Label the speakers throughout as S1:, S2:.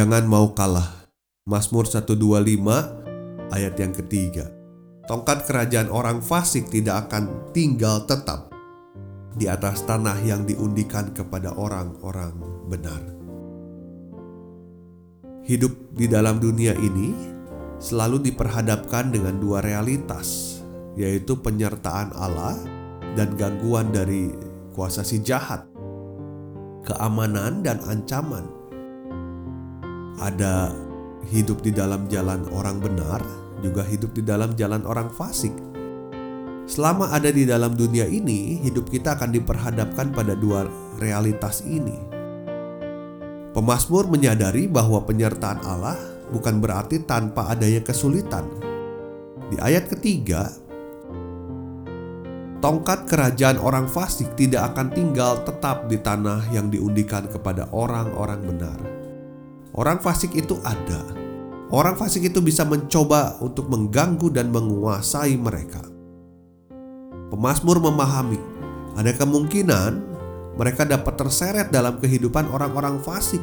S1: Jangan mau kalah. Mazmur 125 ayat yang ketiga. Tongkat kerajaan orang fasik tidak akan tinggal tetap di atas tanah yang diundikan kepada orang-orang benar. Hidup di dalam dunia ini selalu diperhadapkan dengan dua realitas, yaitu penyertaan Allah dan gangguan dari kuasa si jahat, keamanan dan ancaman ada hidup di dalam jalan orang benar, juga hidup di dalam jalan orang fasik. Selama ada di dalam dunia ini, hidup kita akan diperhadapkan pada dua realitas ini. Pemasmur menyadari bahwa penyertaan Allah bukan berarti tanpa adanya kesulitan. Di ayat ketiga, tongkat kerajaan orang fasik tidak akan tinggal tetap di tanah yang diundikan kepada orang-orang benar. Orang fasik itu ada. Orang fasik itu bisa mencoba untuk mengganggu dan menguasai mereka. Pemasmur memahami ada kemungkinan mereka dapat terseret dalam kehidupan orang-orang fasik.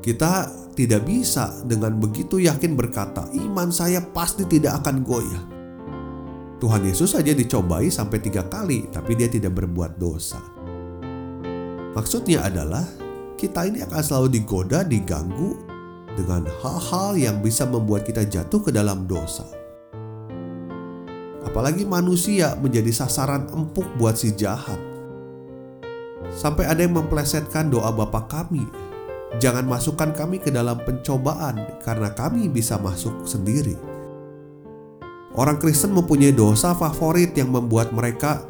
S1: Kita tidak bisa dengan begitu yakin berkata, "Iman saya pasti tidak akan goyah." Tuhan Yesus saja dicobai sampai tiga kali, tapi dia tidak berbuat dosa. Maksudnya adalah kita ini akan selalu digoda, diganggu dengan hal-hal yang bisa membuat kita jatuh ke dalam dosa. Apalagi manusia menjadi sasaran empuk buat si jahat. Sampai ada yang memplesetkan doa Bapa kami. Jangan masukkan kami ke dalam pencobaan karena kami bisa masuk sendiri. Orang Kristen mempunyai dosa favorit yang membuat mereka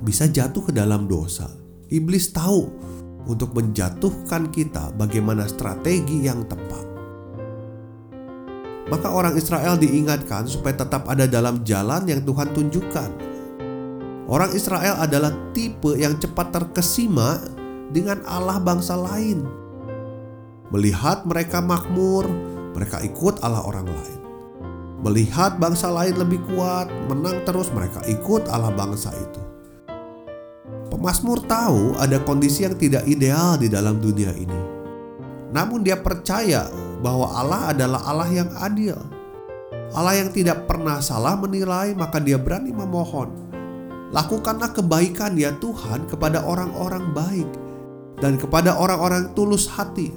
S1: bisa jatuh ke dalam dosa. Iblis tahu untuk menjatuhkan kita bagaimana strategi yang tepat. Maka orang Israel diingatkan supaya tetap ada dalam jalan yang Tuhan tunjukkan. Orang Israel adalah tipe yang cepat terkesima dengan Allah bangsa lain. Melihat mereka makmur, mereka ikut Allah orang lain. Melihat bangsa lain lebih kuat, menang terus mereka ikut Allah bangsa itu. Pemasmur tahu ada kondisi yang tidak ideal di dalam dunia ini. Namun dia percaya bahwa Allah adalah Allah yang adil. Allah yang tidak pernah salah menilai, maka dia berani memohon. Lakukanlah kebaikan ya Tuhan kepada orang-orang baik dan kepada orang-orang tulus hati.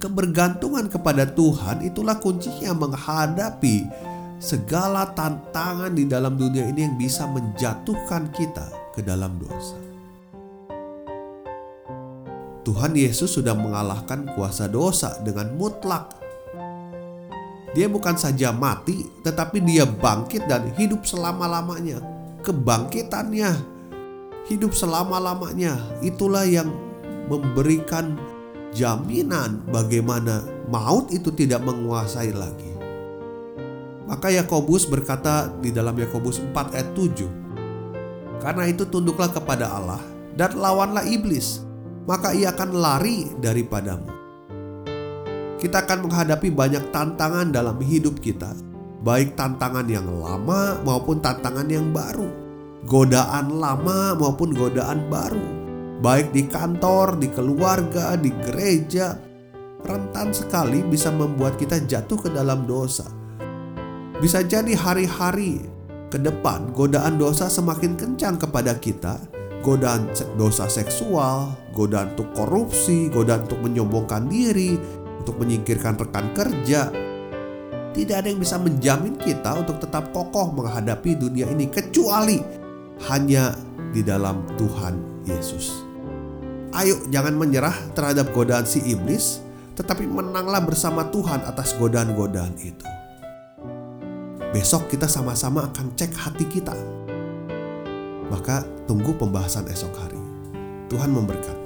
S1: Kebergantungan kepada Tuhan itulah kuncinya menghadapi segala tantangan di dalam dunia ini yang bisa menjatuhkan kita ke dalam dosa. Tuhan Yesus sudah mengalahkan kuasa dosa dengan mutlak. Dia bukan saja mati, tetapi dia bangkit dan hidup selama-lamanya. Kebangkitannya, hidup selama-lamanya, itulah yang memberikan jaminan bagaimana maut itu tidak menguasai lagi. Maka Yakobus berkata di dalam Yakobus 4 ayat 7, karena itu tunduklah kepada Allah dan lawanlah iblis, maka ia akan lari daripadamu. Kita akan menghadapi banyak tantangan dalam hidup kita, baik tantangan yang lama maupun tantangan yang baru, godaan lama maupun godaan baru, baik di kantor, di keluarga, di gereja. Rentan sekali bisa membuat kita jatuh ke dalam dosa. Bisa jadi hari-hari ke depan godaan dosa semakin kencang kepada kita, godaan dosa seksual, godaan untuk korupsi, godaan untuk menyombongkan diri, untuk menyingkirkan rekan kerja. Tidak ada yang bisa menjamin kita untuk tetap kokoh menghadapi dunia ini kecuali hanya di dalam Tuhan Yesus. Ayo jangan menyerah terhadap godaan si iblis, tetapi menanglah bersama Tuhan atas godaan-godaan itu. Besok kita sama-sama akan cek hati kita. Maka tunggu pembahasan esok hari. Tuhan memberkati.